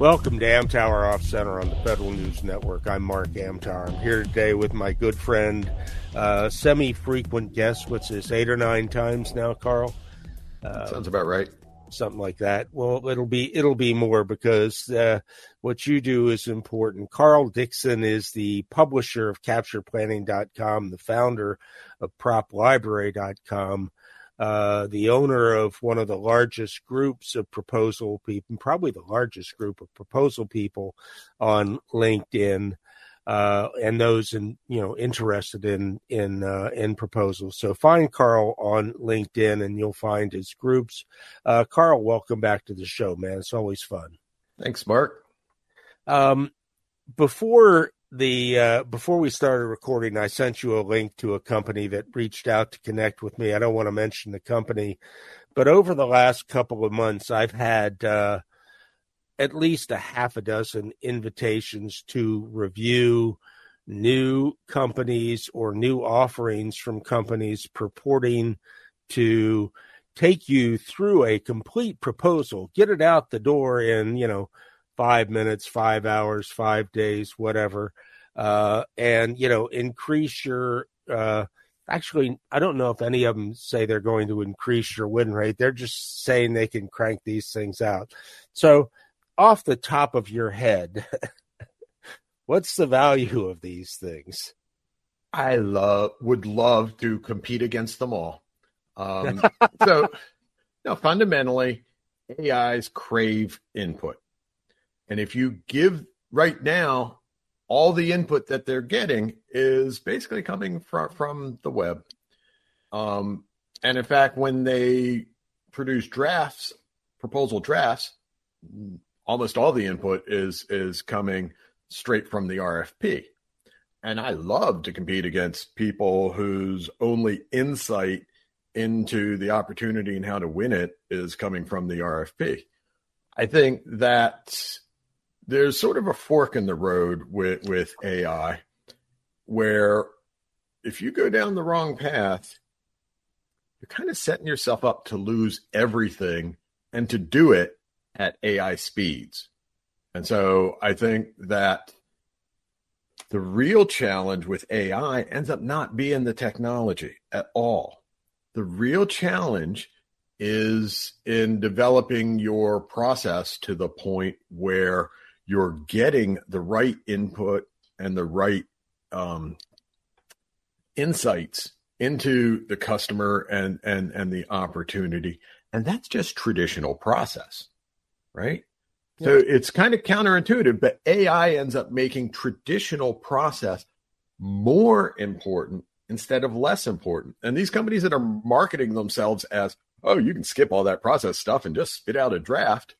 Welcome to Amtower Off Center on the Federal News Network. I'm Mark Amtower. I'm here today with my good friend, uh, semi frequent guest. What's this, eight or nine times now, Carl? Uh, Sounds about right. Something like that. Well, it'll be it'll be more because uh, what you do is important. Carl Dickson is the publisher of CapturePlanning.com, the founder of PropLibrary.com uh, the owner of one of the largest groups of proposal people, probably the largest group of proposal people on LinkedIn, uh, and those in you know interested in in uh, in proposals. So find Carl on LinkedIn, and you'll find his groups. Uh, Carl, welcome back to the show, man. It's always fun. Thanks, Mark. Um, before the uh, before we started recording, I sent you a link to a company that reached out to connect with me. I don't want to mention the company, but over the last couple of months, I've had uh, at least a half a dozen invitations to review new companies or new offerings from companies purporting to take you through a complete proposal, get it out the door in you know five minutes, five hours, five days, whatever, uh, and you know, increase your. Uh, actually, I don't know if any of them say they're going to increase your win rate. They're just saying they can crank these things out. So, off the top of your head, what's the value of these things? I love would love to compete against them all. Um, so, no, fundamentally, AIs crave input. And if you give right now, all the input that they're getting is basically coming from, from the web. Um, and in fact, when they produce drafts, proposal drafts, almost all the input is is coming straight from the RFP. And I love to compete against people whose only insight into the opportunity and how to win it is coming from the RFP. I think that there's sort of a fork in the road with with AI where if you go down the wrong path, you're kind of setting yourself up to lose everything and to do it at AI speeds. And so I think that the real challenge with AI ends up not being the technology at all. The real challenge is in developing your process to the point where you're getting the right input and the right um, insights into the customer and and and the opportunity. And that's just traditional process right? Yeah. so it's kind of counterintuitive but ai ends up making traditional process more important instead of less important. And these companies that are marketing themselves as oh you can skip all that process stuff and just spit out a draft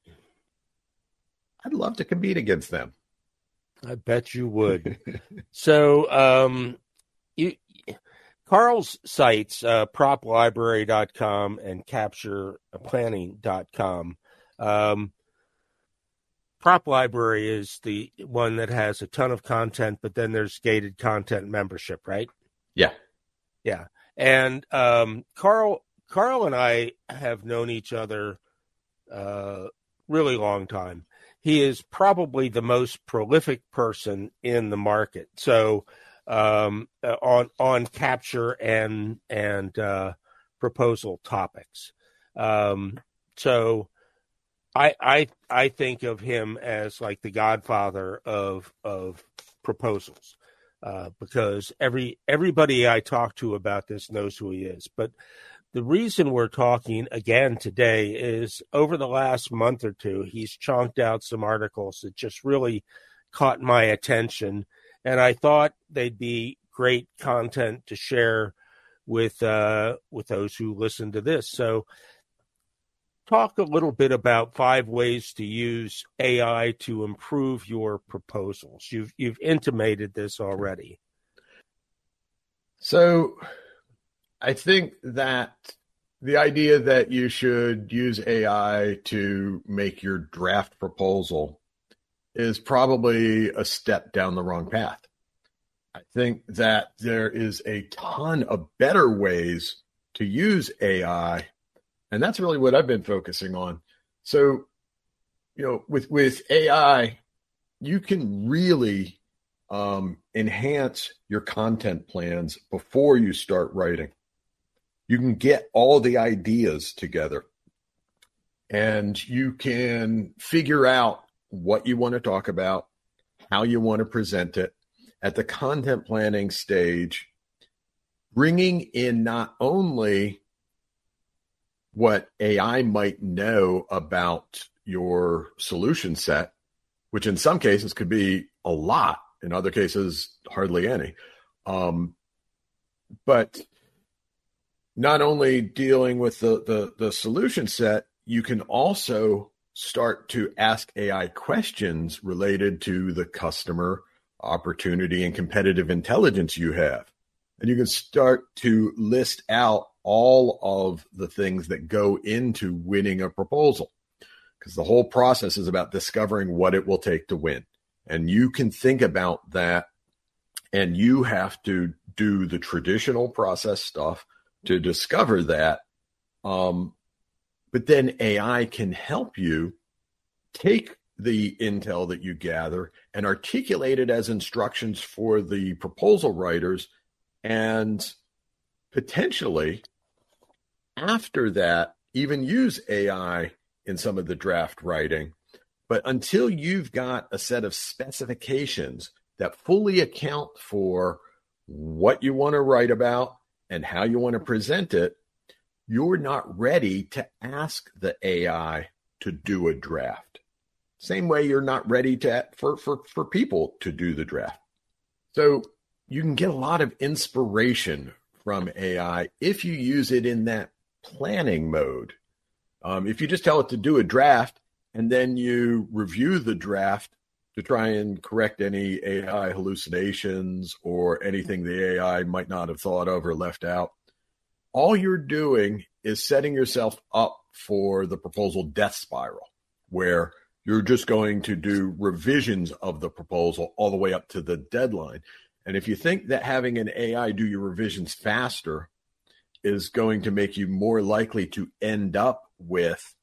I'd love to compete against them. I bet you would. so, um, you, Carl's sites, uh, proplibrary.com and captureplanning.com. Um, Prop Library is the one that has a ton of content, but then there's gated content membership, right? Yeah. Yeah. And um, Carl Carl and I have known each other uh really long time he is probably the most prolific person in the market. So um, uh, on on capture and and uh, proposal topics. Um, so I I I think of him as like the godfather of of proposals. Uh, because every everybody I talk to about this knows who he is. But the reason we're talking again today is over the last month or two, he's chonked out some articles that just really caught my attention. And I thought they'd be great content to share with uh, with those who listen to this. So talk a little bit about five ways to use AI to improve your proposals? You've you've intimated this already. So I think that the idea that you should use AI to make your draft proposal is probably a step down the wrong path. I think that there is a ton of better ways to use AI. And that's really what I've been focusing on. So, you know, with, with AI, you can really um, enhance your content plans before you start writing. You can get all the ideas together and you can figure out what you want to talk about, how you want to present it at the content planning stage, bringing in not only what AI might know about your solution set, which in some cases could be a lot, in other cases, hardly any. Um, but not only dealing with the, the, the solution set, you can also start to ask AI questions related to the customer opportunity and competitive intelligence you have. And you can start to list out all of the things that go into winning a proposal because the whole process is about discovering what it will take to win. And you can think about that and you have to do the traditional process stuff to discover that. Um, but then AI can help you take the intel that you gather and articulate it as instructions for the proposal writers. And potentially, after that, even use AI in some of the draft writing. But until you've got a set of specifications that fully account for what you want to write about and how you want to present it, you're not ready to ask the AI to do a draft. Same way you're not ready to for for for people to do the draft. So you can get a lot of inspiration from AI if you use it in that planning mode. Um, if you just tell it to do a draft and then you review the draft to try and correct any AI hallucinations or anything the AI might not have thought of or left out, all you're doing is setting yourself up for the proposal death spiral, where you're just going to do revisions of the proposal all the way up to the deadline. And if you think that having an AI do your revisions faster is going to make you more likely to end up with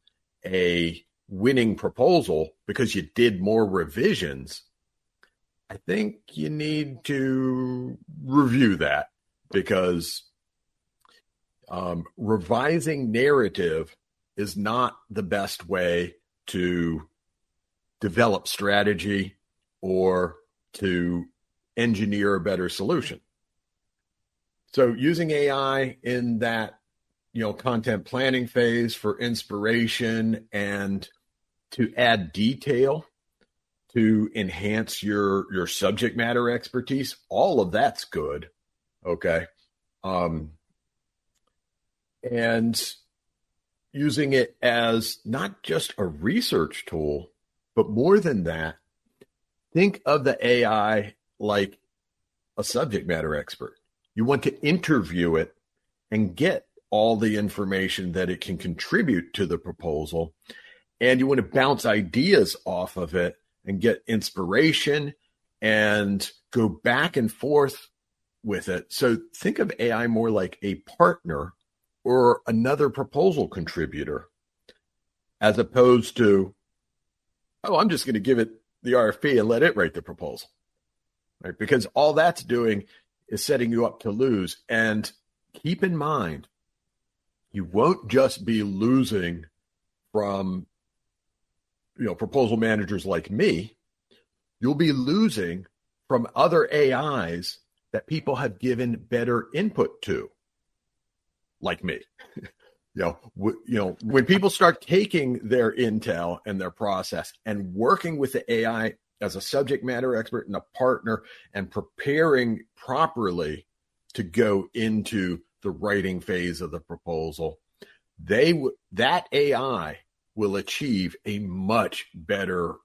a winning proposal because you did more revisions, I think you need to review that because um, revising narrative is not the best way to develop strategy or to engineer a better solution. So using AI in that you know content planning phase for inspiration and to add detail to enhance your your subject matter expertise all of that's good okay um and using it as not just a research tool but more than that, think of the AI like a subject matter expert. You want to interview it and get all the information that it can contribute to the proposal. And you want to bounce ideas off of it and get inspiration and go back and forth with it. So think of AI more like a partner or another proposal contributor as opposed to oh, I'm just going to give it the RFP and let it write the proposal. Right? Because all that's doing is setting you up to lose. And keep in mind, you won't just be losing from you know proposal managers like me. You'll be losing from other AIs that people have given better input to, like me. you know, w- you know, when people start taking their intel and their process and working with the AI as a subject matter expert and a partner and preparing properly to go into the writing phase of the proposal, they would that AI will achieve a much better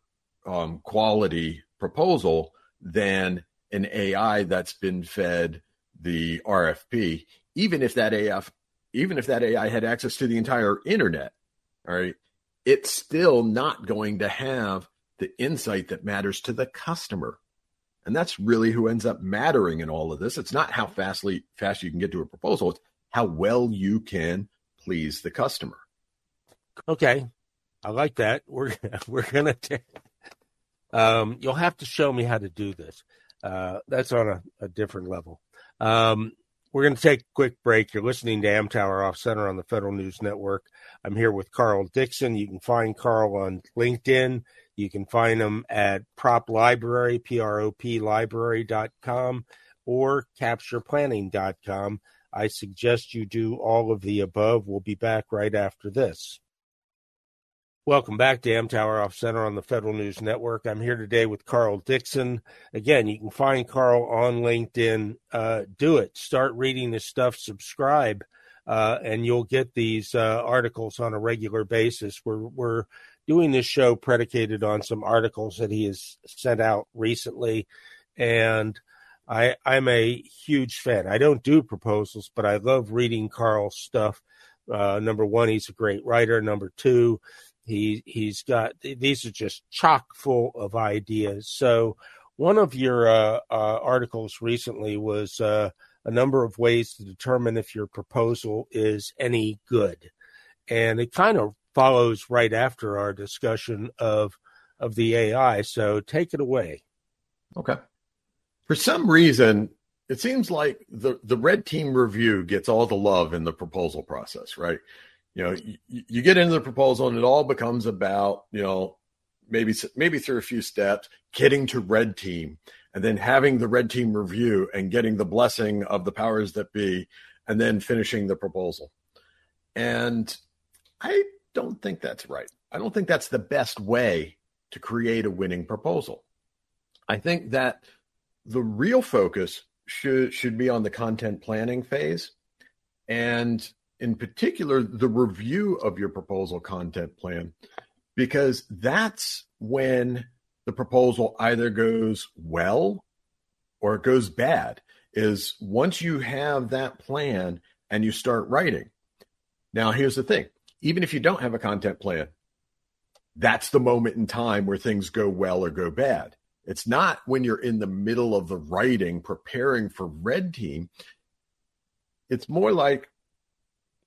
um, quality proposal than an AI that's been fed the RFP, even if that AI, even if that AI had access to the entire internet, all right, it's still not going to have the insight that matters to the customer. And that's really who ends up mattering in all of this. It's not how fastly fast you can get to a proposal, it's how well you can please the customer. Okay. I like that. We're we're gonna take um, you'll have to show me how to do this. Uh, that's on a, a different level. Um, we're going to take a quick break. You're listening to Amtower Off Center on the Federal News Network. I'm here with Carl Dickson. You can find Carl on LinkedIn. You can find him at Prop Library, P-R-O-P library.com or captureplanning.com. I suggest you do all of the above. We'll be back right after this. Welcome back to Amtower Off Center on the Federal News Network. I'm here today with Carl Dickson. Again, you can find Carl on LinkedIn. Uh, do it. Start reading this stuff. Subscribe, uh, and you'll get these uh, articles on a regular basis. We're we're doing this show predicated on some articles that he has sent out recently, and I I'm a huge fan. I don't do proposals, but I love reading Carl's stuff. Uh, number one, he's a great writer. Number two, he he's got these are just chock full of ideas. So one of your uh, uh, articles recently was uh, a number of ways to determine if your proposal is any good, and it kind of follows right after our discussion of of the AI. So take it away. Okay. For some reason, it seems like the the red team review gets all the love in the proposal process, right? You know you, you get into the proposal and it all becomes about you know maybe maybe through a few steps getting to red team and then having the red team review and getting the blessing of the powers that be and then finishing the proposal. And i don't think that's right. I don't think that's the best way to create a winning proposal. I think that the real focus should should be on the content planning phase and in particular the review of your proposal content plan, because that's when the proposal either goes well or it goes bad. Is once you have that plan and you start writing. Now, here's the thing even if you don't have a content plan, that's the moment in time where things go well or go bad. It's not when you're in the middle of the writing preparing for red team. It's more like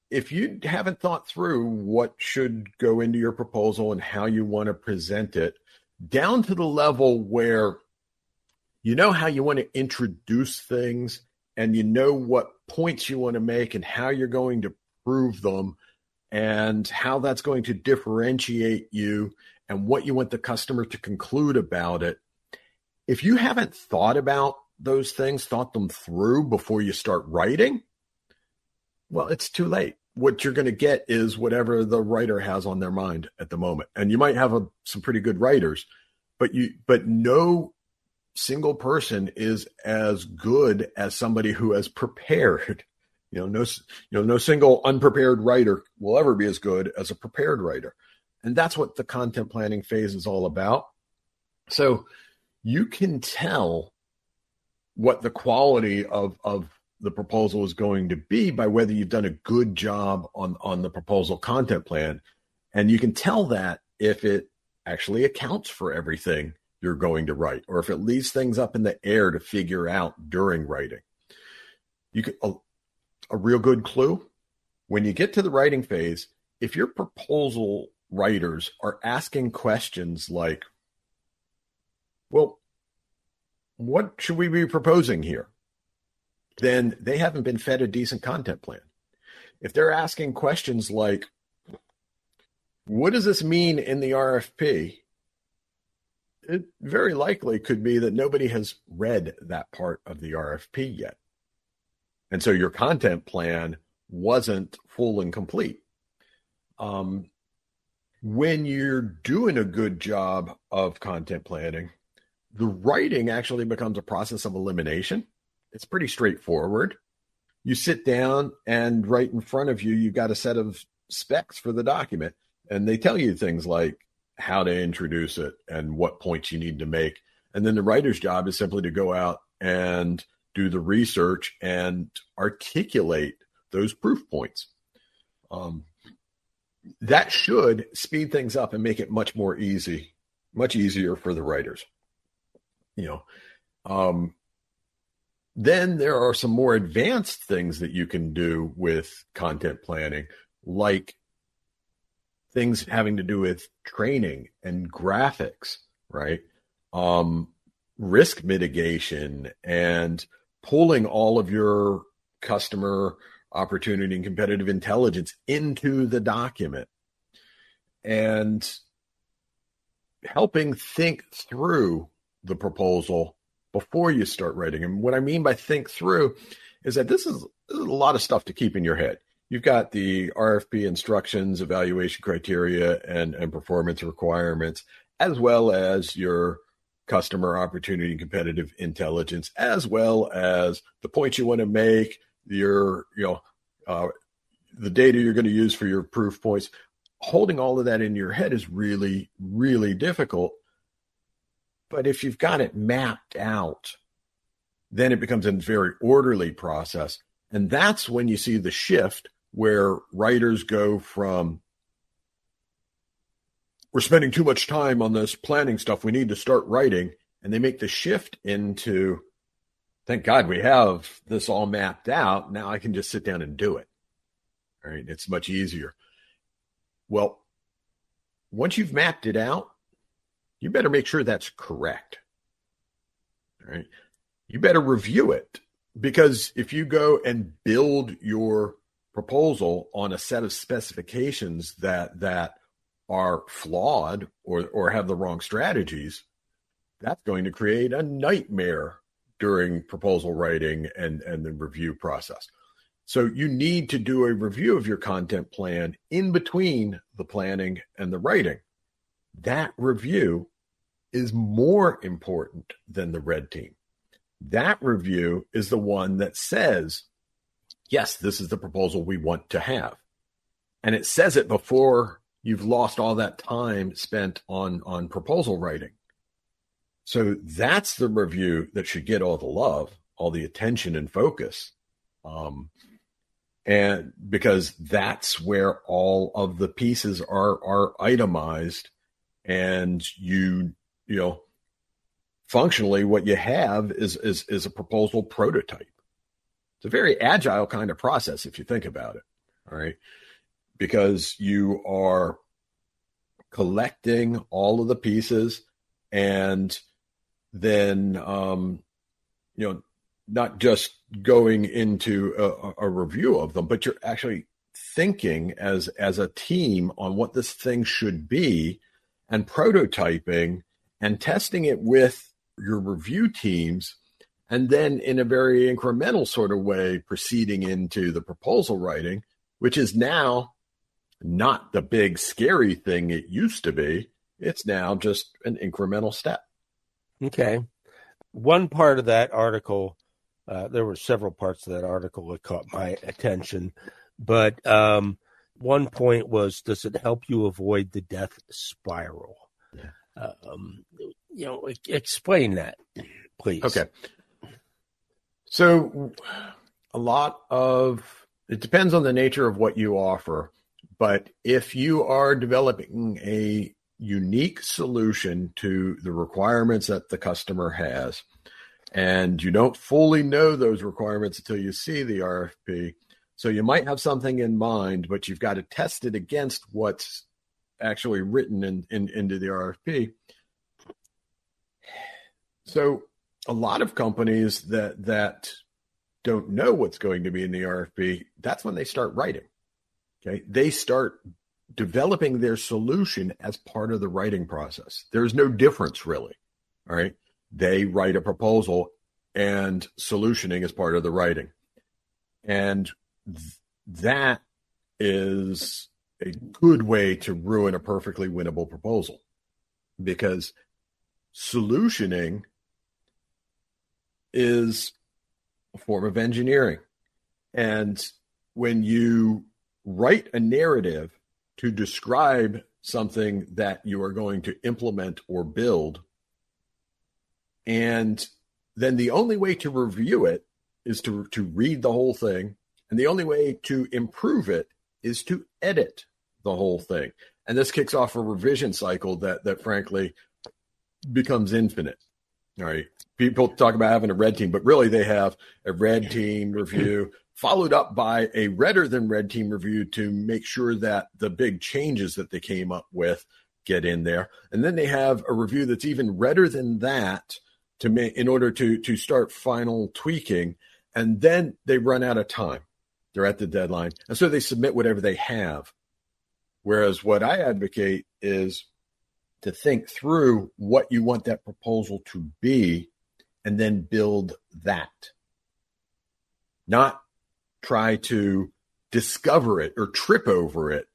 if you haven't thought through what should go into your proposal and how you want to present it, down to the level where you know how you want to introduce things and you know what points you want to make and how you're going to prove them and how that's going to differentiate you and what you want the customer to conclude about it. If you haven't thought about those things, thought them through before you start writing, well, it's too late. What you're going to get is whatever the writer has on their mind at the moment. And you might have a, some pretty good writers, but you, but no single person is as good as somebody who has prepared. You know, no, you know, no single unprepared writer will ever be as good as a prepared writer. And that's what the content planning phase is all about. So you can tell what the quality of, of the proposal is going to be by whether you've done a good job on on the proposal content plan. And you can tell that if it actually accounts for everything you're going to write or if it leaves things up in the air to figure out during writing. You can a, a real good clue when you get to the writing phase if your proposal writers are asking questions like well what should we be proposing here then they haven't been fed a decent content plan. If they're asking questions like, what does this mean in the RFP? It very likely could be that nobody has read that part of the RFP yet. And so your content plan wasn't full and complete. Um, when you're doing a good job of content planning, the writing actually becomes a process of elimination it's pretty straightforward. You sit down, and right in front of you, you've got a set of specs for the document and they tell you things like how to introduce it and what points you need to make. And then the writer's job is simply to go out and do the research and articulate those proof points. Um, that should speed things up and make it much more easy, much easier for the writers. You know, um, then there are some more advanced things that you can do with content planning, like things having to do with training and graphics, right? Um, risk mitigation and pulling all of your customer opportunity and competitive intelligence into the document and helping think through the proposal before you start writing. And what I mean by think through is that this is, this is a lot of stuff to keep in your head. You've got the RFP instructions, evaluation criteria, and, and performance requirements, as well as your customer opportunity and competitive intelligence, as well as the points you want to make, your, you know, uh, the data you're going to use for your proof points. Holding all of that in your head is really, really difficult. But if you've got it mapped out, then it becomes a very orderly process. And that's when you see the shift where writers go from we're spending too much time on this planning stuff. We need to start writing. And they make the shift into thank God we have this all mapped out. Now I can just sit down and do it. All right. It's much easier. Well, once you've mapped it out, you better make sure that's correct. You better review it because if you go and build your proposal on a set of specifications that that are flawed or or have the wrong strategies, that's going to create a nightmare during proposal writing and and the review process. So you need to do a review of your content plan in between the planning and the writing. That review is more important than the red team. That review is the one that says yes, this is the proposal we want to have. And it says it before you've lost all that time spent on, on proposal writing. So that's the review that should get all the love, all the attention and focus. Um, and because that's where all of the pieces are, are itemized and you, you know, functionally what you have is, is, is a proposal prototype. It's a very agile kind of process if you think about it. All right. Because you are collecting all of the pieces and then, um, you know, not just going into a, a review of them, but you're actually thinking as as a team on what this thing should be and prototyping and testing it with your review teams and then in a very incremental sort of way proceeding into the proposal writing which is now not the big scary thing it used to be. It's now just an incremental step. Okay. One part of that article uh, there were several parts of that article that caught my attention but um, one point was does it help you avoid the death spiral. Um, you know explain that please okay so, a lot of it depends on the nature of what you offer. But if you are developing a unique solution to the requirements that the customer has, and you don't fully know those requirements until you see the RFP, so you might have something in mind, but you've got to test it against what's actually written in, in into the RFP. So a lot of companies that that don't know what's going to be in the RFP, that's when they start writing. Okay. They start developing their solution as part of the writing process. There's no difference really. All right. They write a proposal and solutioning is part of the writing. And th- that is a good way to ruin a perfectly winnable proposal because solutioning is a form of engineering. And when you write a narrative to describe something that you are going to implement or build. And then the only way to review it is to, to read the whole thing. And the only way to improve it is to edit the whole thing. And this kicks off a revision cycle that that frankly becomes infinite. All right. People talk about having a red team, but really they have a red team review followed up by a redder than red team review to make sure that the big changes that they came up with get in there. And then they have a review that's even redder than that to make in order to to start final tweaking. And then they run out of time. They're at the deadline. And so they submit whatever they have. Whereas what I advocate is to think through what you want that proposal to be and then build that. Not try to discover it or trip over it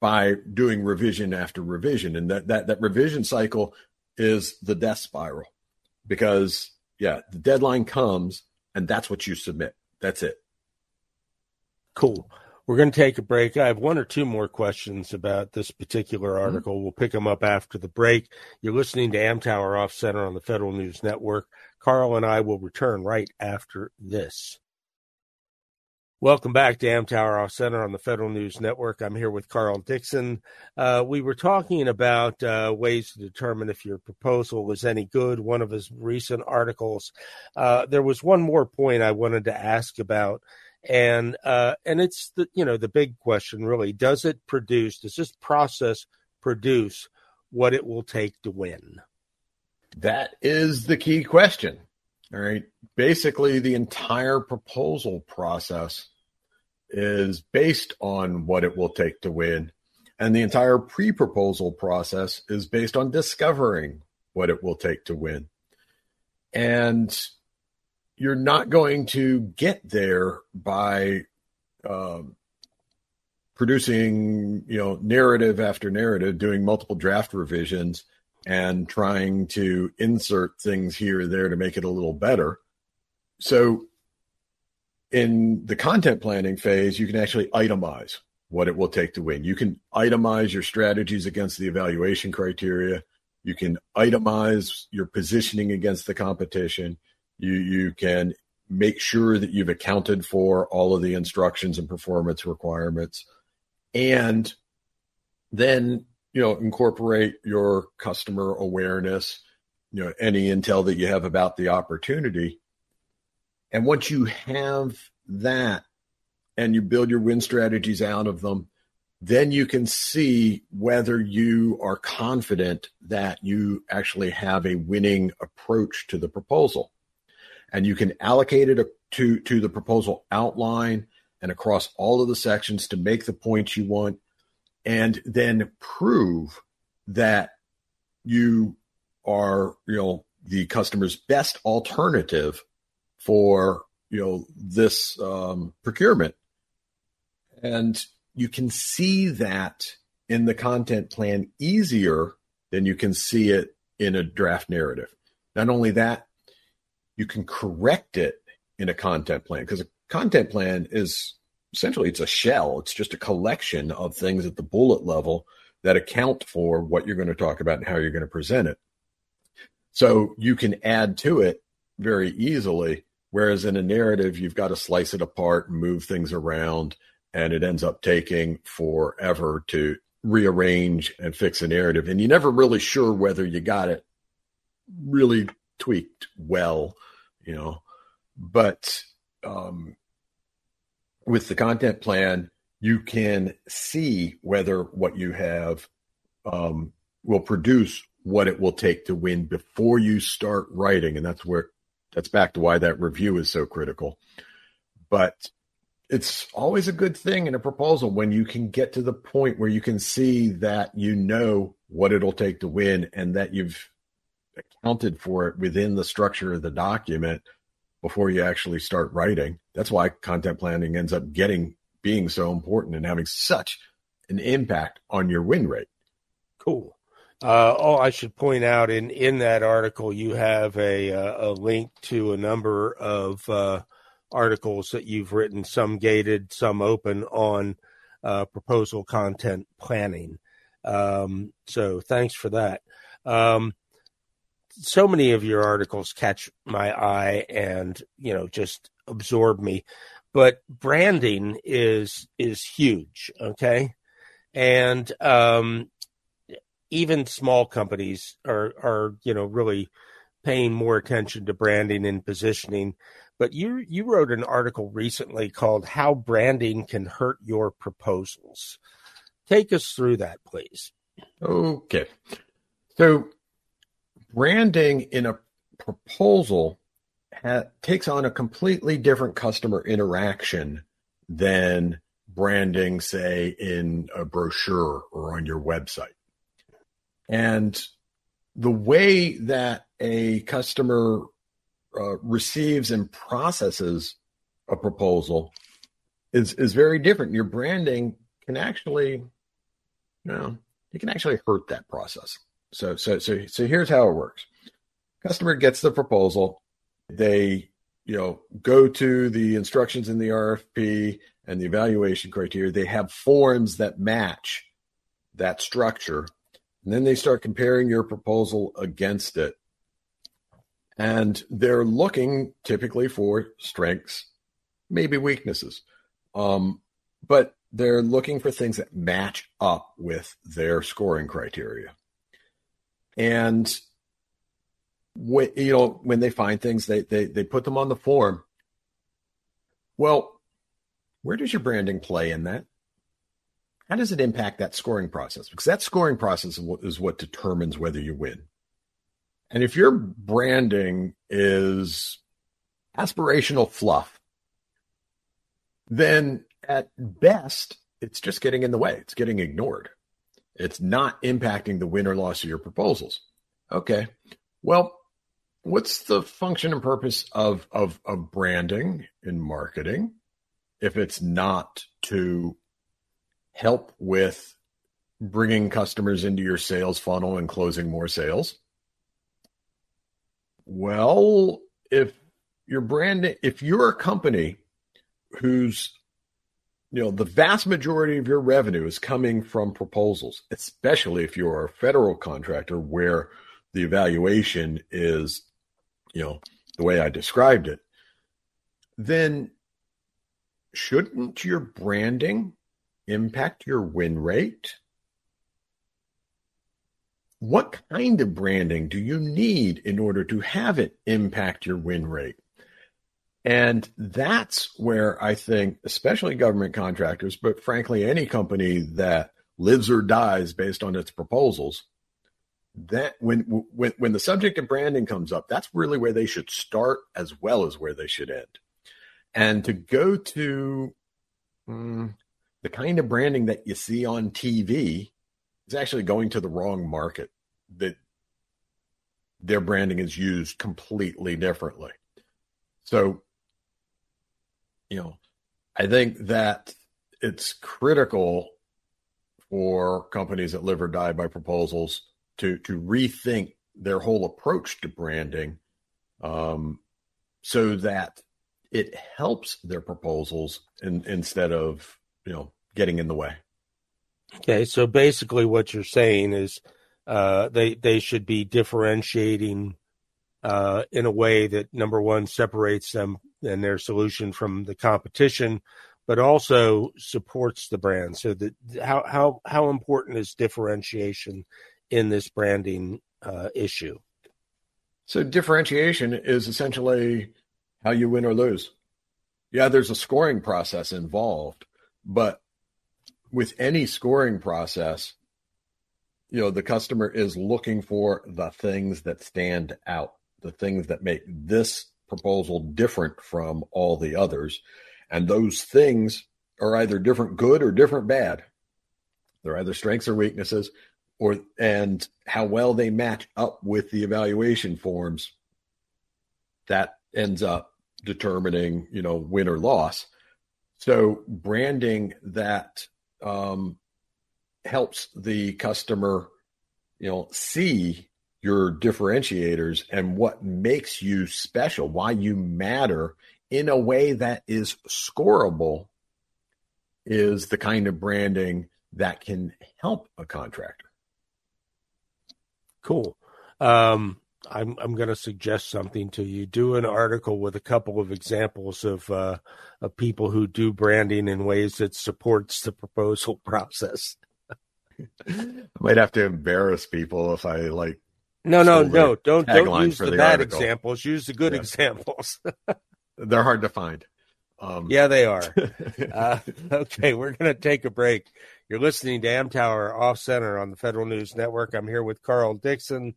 by doing revision after revision. And that, that, that revision cycle is the death spiral because, yeah, the deadline comes and that's what you submit. That's it. Cool. We're going to take a break. I have one or two more questions about this particular mm-hmm. article. Mm-hmm. We'll pick them up after the break. You're listening to Amtower Off Center on the Federal News Network. Carl and I will return right after this. Welcome back to Amtower Off Center on the Federal News Network. I'm here with Carl Dickson. Uh, we were talking about uh, ways to determine if your proposal is any good. One of his recent articles. Uh, there was one more point I wanted to ask about, and uh, and it's the you know the big question really: Does it produce? Does this process produce what it will take to win? That is the key question. All right. Basically, the entire proposal process is based on what it will take to win. And the entire pre proposal process is based on discovering what it will take to win. And you're not going to get there by um, producing, you know, narrative after narrative, doing multiple draft revisions and trying to insert things here or there to make it a little better. So in the content planning phase, you can actually itemize what it will take to win. You can itemize your strategies against the evaluation criteria. You can itemize your positioning against the competition. You you can make sure that you've accounted for all of the instructions and performance requirements. And then you know, incorporate your customer awareness, you know, any intel that you have about the opportunity. And once you have that and you build your win strategies out of them, then you can see whether you are confident that you actually have a winning approach to the proposal. And you can allocate it to, to the proposal outline and across all of the sections to make the points you want and then prove that you are, you know, the customer's best alternative for, you know, this um, procurement. And you can see that in the content plan easier than you can see it in a draft narrative. Not only that, you can correct it in a content plan because a content plan is essentially it's a shell. It's just a collection of things at the bullet level that account for what you're going to talk about and how you're going to present it. So you can add to it very easily. Whereas in a narrative, you've got to slice it apart move things around, and it ends up taking forever to rearrange and fix a narrative. And you're never really sure whether you got it really tweaked well, you know. But um, with the content plan, you can see whether what you have um, will produce what it will take to win before you start writing. And that's where that's back to why that review is so critical. But it's always a good thing in a proposal when you can get to the point where you can see that you know what it'll take to win and that you've accounted for it within the structure of the document before you actually start writing. That's why content planning ends up getting being so important and having such an impact on your win rate. Cool. Uh, oh, I should point out in in that article you have a uh, a link to a number of uh, articles that you've written, some gated, some open on uh, proposal content planning. Um, so thanks for that. Um, so many of your articles catch my eye and you know just absorb me. But branding is is huge okay? And um, even small companies are are you know really paying more attention to branding and positioning. But you you wrote an article recently called how branding can hurt your proposals. Take us through that please. Okay. So branding in a proposal ha- takes on a completely different customer interaction than branding, say, in a brochure or on your website. And the way that a customer uh, receives and processes a proposal is is very different. Your branding can actually, you know, you can actually hurt that process. So so so so here's how it works. Customer gets the proposal they you know go to the instructions in the RFP and the evaluation criteria. They have forms that match that structure, and then they start comparing your proposal against it. And they're looking typically for strengths, maybe weaknesses, um, but they're looking for things that match up with their scoring criteria. And when you know when they find things they they they put them on the form. Well where does your branding play in that? How does it impact that scoring process? Because that scoring process is what determines whether you win. And if your branding is aspirational fluff then at best it's just getting in the way. It's getting ignored it's not impacting the win or loss of your proposals okay well what's the function and purpose of, of, of branding and marketing if it's not to help with bringing customers into your sales funnel and closing more sales? Well, if your brand, if you're a company whose you know the vast majority of your revenue is coming from proposals, especially if you're a federal contractor where the evaluation is you know, the way I described it, then shouldn't your branding impact your win rate? What kind of branding do you need in order to have it impact your win rate? And that's where I think, especially government contractors, but frankly, any company that lives or dies based on its proposals, that when when when the subject of branding comes up, that's really where they should start as well as where they should end. And to go to mm, the kind of branding that you see on TV is actually going to the wrong market. That their branding is used completely differently. So, you know, I think that it's critical for companies that live or die by proposals to to rethink their whole approach to branding um, so that it helps their proposals in, instead of you know getting in the way. Okay so basically what you're saying is uh, they they should be differentiating uh, in a way that number one separates them and their solution from the competition but also supports the brand so that how how how important is differentiation in this branding uh, issue? So differentiation is essentially how you win or lose. Yeah, there's a scoring process involved, but with any scoring process, you know, the customer is looking for the things that stand out, the things that make this proposal different from all the others. And those things are either different good or different bad. They're either strengths or weaknesses or and how well they match up with the evaluation forms that ends up determining you know win or loss so branding that um, helps the customer you know see your differentiators and what makes you special why you matter in a way that is scoreable is the kind of branding that can help a contractor. Cool. Um, I'm I'm going to suggest something to you. Do an article with a couple of examples of uh, of people who do branding in ways that supports the proposal process. I might have to embarrass people if I like. No, no, no! Don't don't use the, the bad article. examples. Use the good yeah. examples. They're hard to find. Um, yeah, they are. uh, okay, we're going to take a break. You're listening to Amtower Off Center on the Federal News Network. I'm here with Carl Dickson.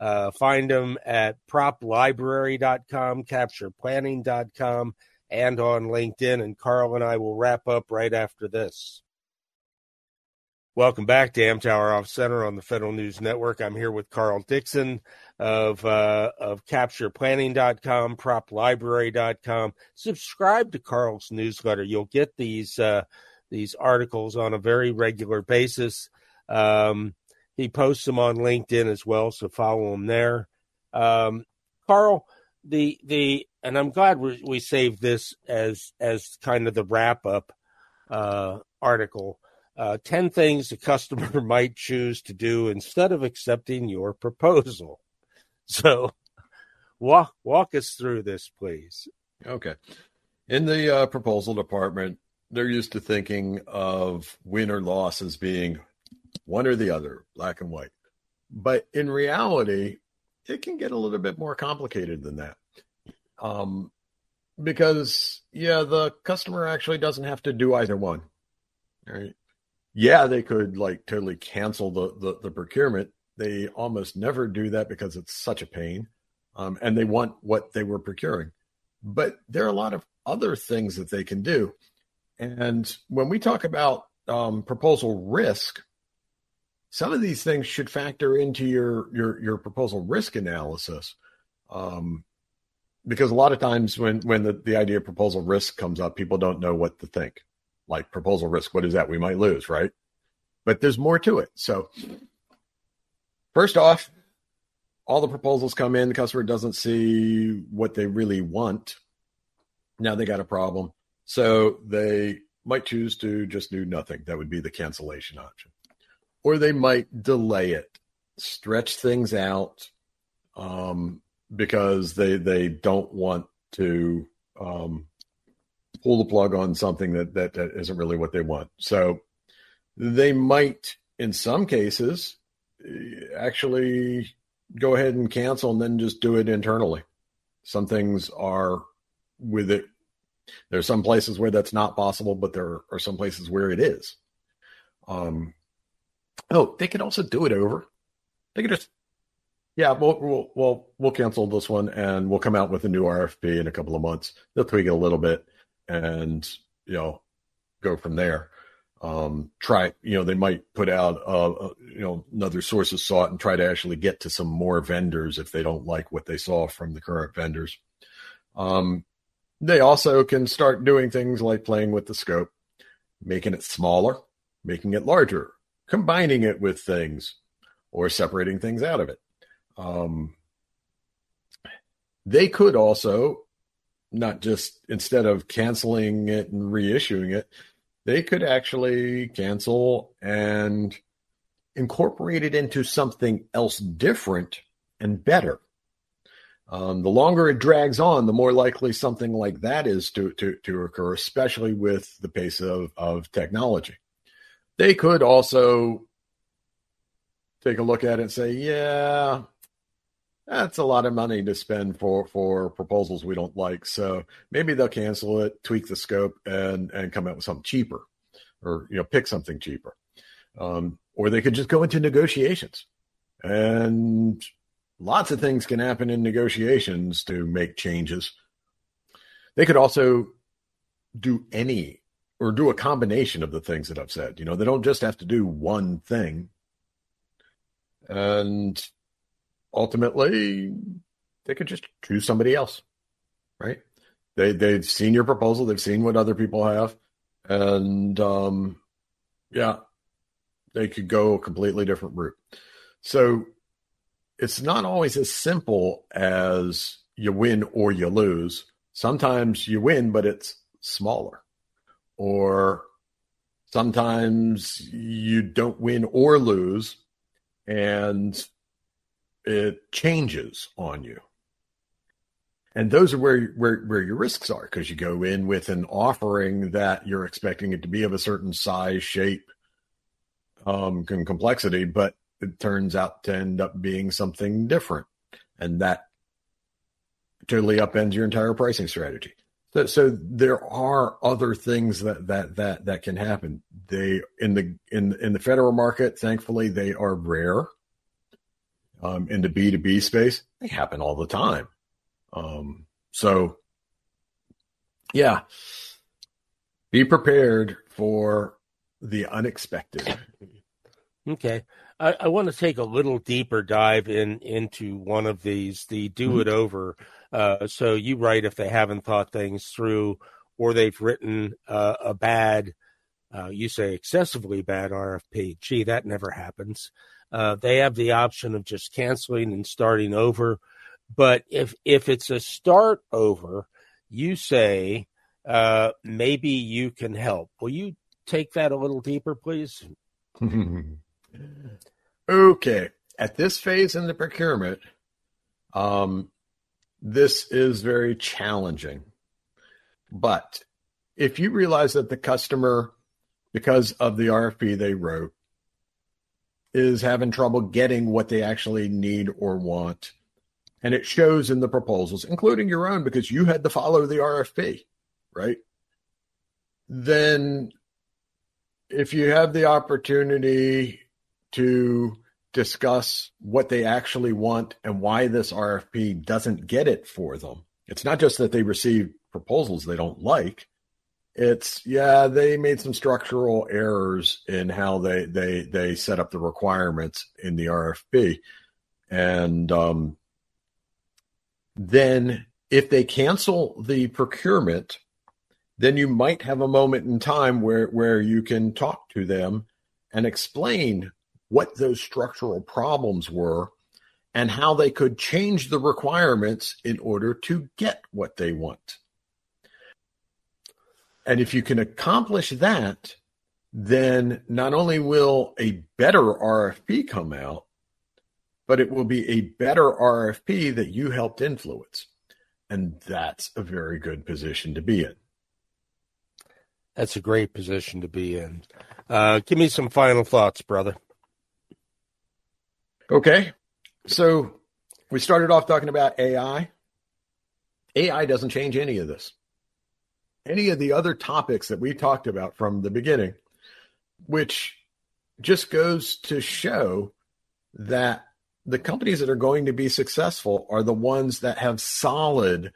Uh, find him at proplibrary.com, captureplanning.com, and on LinkedIn. And Carl and I will wrap up right after this. Welcome back to Amtower Off Center on the Federal News Network. I'm here with Carl Dickson of uh, of CapturePlanning.com, PropLibrary.com. Subscribe to Carl's newsletter. You'll get these uh, these articles on a very regular basis. Um, he posts them on LinkedIn as well, so follow him there. Um, Carl, the the and I'm glad we, we saved this as as kind of the wrap up uh, article uh, 10 things a customer might choose to do instead of accepting your proposal. So, walk walk us through this, please. Okay. In the uh, proposal department, they're used to thinking of win or loss as being one or the other, black and white. But in reality, it can get a little bit more complicated than that. Um, because yeah, the customer actually doesn't have to do either one. Right yeah, they could like totally cancel the, the, the procurement. They almost never do that because it's such a pain. Um, and they want what they were procuring. But there are a lot of other things that they can do. And when we talk about um, proposal risk, some of these things should factor into your your your proposal risk analysis. Um, because a lot of times when when the, the idea of proposal risk comes up, people don't know what to think like proposal risk. What is that? We might lose, right? But there's more to it. So, first off, all the proposals come in, the customer doesn't see what they really want. Now they got a problem. So they might choose to just do nothing. That would be the cancellation option. Or they might delay it, stretch things out um, because they they don't want to um, pull the plug on something that, that, that isn't really what they want. So they might, in some cases, actually go ahead and cancel and then just do it internally. Some things are with it. There's some places where that's not possible, but there are some places where it is. Um, oh, they could also do it over. They could just, yeah, we'll, we'll, we'll, we'll cancel this one and we'll come out with a new RFP in a couple of months. They'll tweak it a little bit and you know go from there. Um, try you know they might put out uh, you know another sources sought and try to actually get to some more vendors if they don't like what they saw from the current vendors. Um, they also can start doing things like playing with the scope, making it smaller, making it larger, combining it with things, or separating things out of it. Um, they could also not just instead of canceling it and reissuing it, they could actually cancel and incorporate it into something else different and better. Um, the longer it drags on, the more likely something like that is to, to, to occur, especially with the pace of, of technology. They could also take a look at it and say, yeah, that's a lot of money to spend for for proposals we don't like. So maybe they'll cancel it, tweak the scope, and and come out with something cheaper, or you know pick something cheaper. Um, or they could just go into negotiations, and lots of things can happen in negotiations to make changes. They could also do any or do a combination of the things that I've said. You know, they don't just have to do one thing. And ultimately they could just choose somebody else, right? They they've seen your proposal, they've seen what other people have, and um, yeah, they could go a completely different route. So it's not always as simple as you win or you lose. Sometimes you win, but it's smaller, or Sometimes you don't win or lose, and it changes on you. And those are where where, where your risks are because you go in with an offering that you're expecting it to be of a certain size, shape, um, and complexity, but it turns out to end up being something different, and that totally upends your entire pricing strategy. So, so there are other things that that that that can happen. They in the in in the federal market, thankfully, they are rare. Um, in the B two B space, they happen all the time. Um, so, yeah, be prepared for the unexpected. Okay. I, I, want to take a little deeper dive in into one of these, the do mm-hmm. it over. Uh, so you write if they haven't thought things through or they've written uh, a bad, uh, you say excessively bad RFP. Gee, that never happens. Uh, they have the option of just canceling and starting over. But if if it's a start over, you say uh, maybe you can help. Will you take that a little deeper, please? okay. At this phase in the procurement, um, this is very challenging. But if you realize that the customer, because of the RFP they wrote, is having trouble getting what they actually need or want, and it shows in the proposals, including your own, because you had to follow the RFP, right? Then, if you have the opportunity to discuss what they actually want and why this RFP doesn't get it for them, it's not just that they receive proposals they don't like. It's yeah, they made some structural errors in how they they they set up the requirements in the RFP, and um, then if they cancel the procurement, then you might have a moment in time where, where you can talk to them and explain what those structural problems were and how they could change the requirements in order to get what they want. And if you can accomplish that, then not only will a better RFP come out, but it will be a better RFP that you helped influence. And that's a very good position to be in. That's a great position to be in. Uh, give me some final thoughts, brother. Okay. So we started off talking about AI. AI doesn't change any of this. Any of the other topics that we talked about from the beginning, which just goes to show that the companies that are going to be successful are the ones that have solid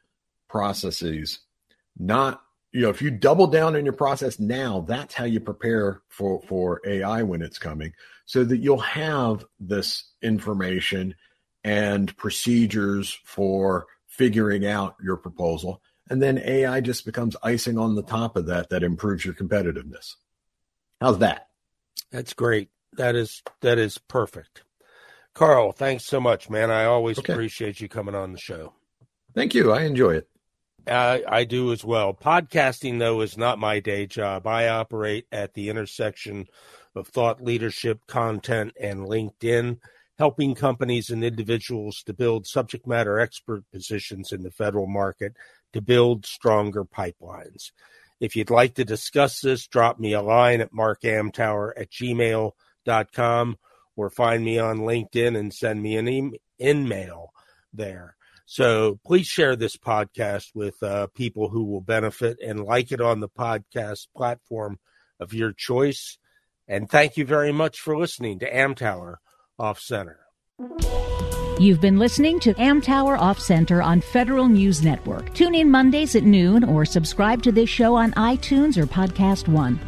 processes, not you know if you double down on your process now that's how you prepare for for ai when it's coming so that you'll have this information and procedures for figuring out your proposal and then ai just becomes icing on the top of that that improves your competitiveness how's that that's great that is that is perfect Carl, thanks so much, man. I always okay. appreciate you coming on the show. Thank you. I enjoy it. I, I do as well. Podcasting, though, is not my day job. I operate at the intersection of thought leadership, content, and LinkedIn, helping companies and individuals to build subject matter expert positions in the federal market to build stronger pipelines. If you'd like to discuss this, drop me a line at markamtower at gmail.com or find me on LinkedIn and send me an email there. So please share this podcast with uh, people who will benefit and like it on the podcast platform of your choice. And thank you very much for listening to Amtower Off Center. You've been listening to Amtower Off Center on Federal News Network. Tune in Mondays at noon or subscribe to this show on iTunes or Podcast One.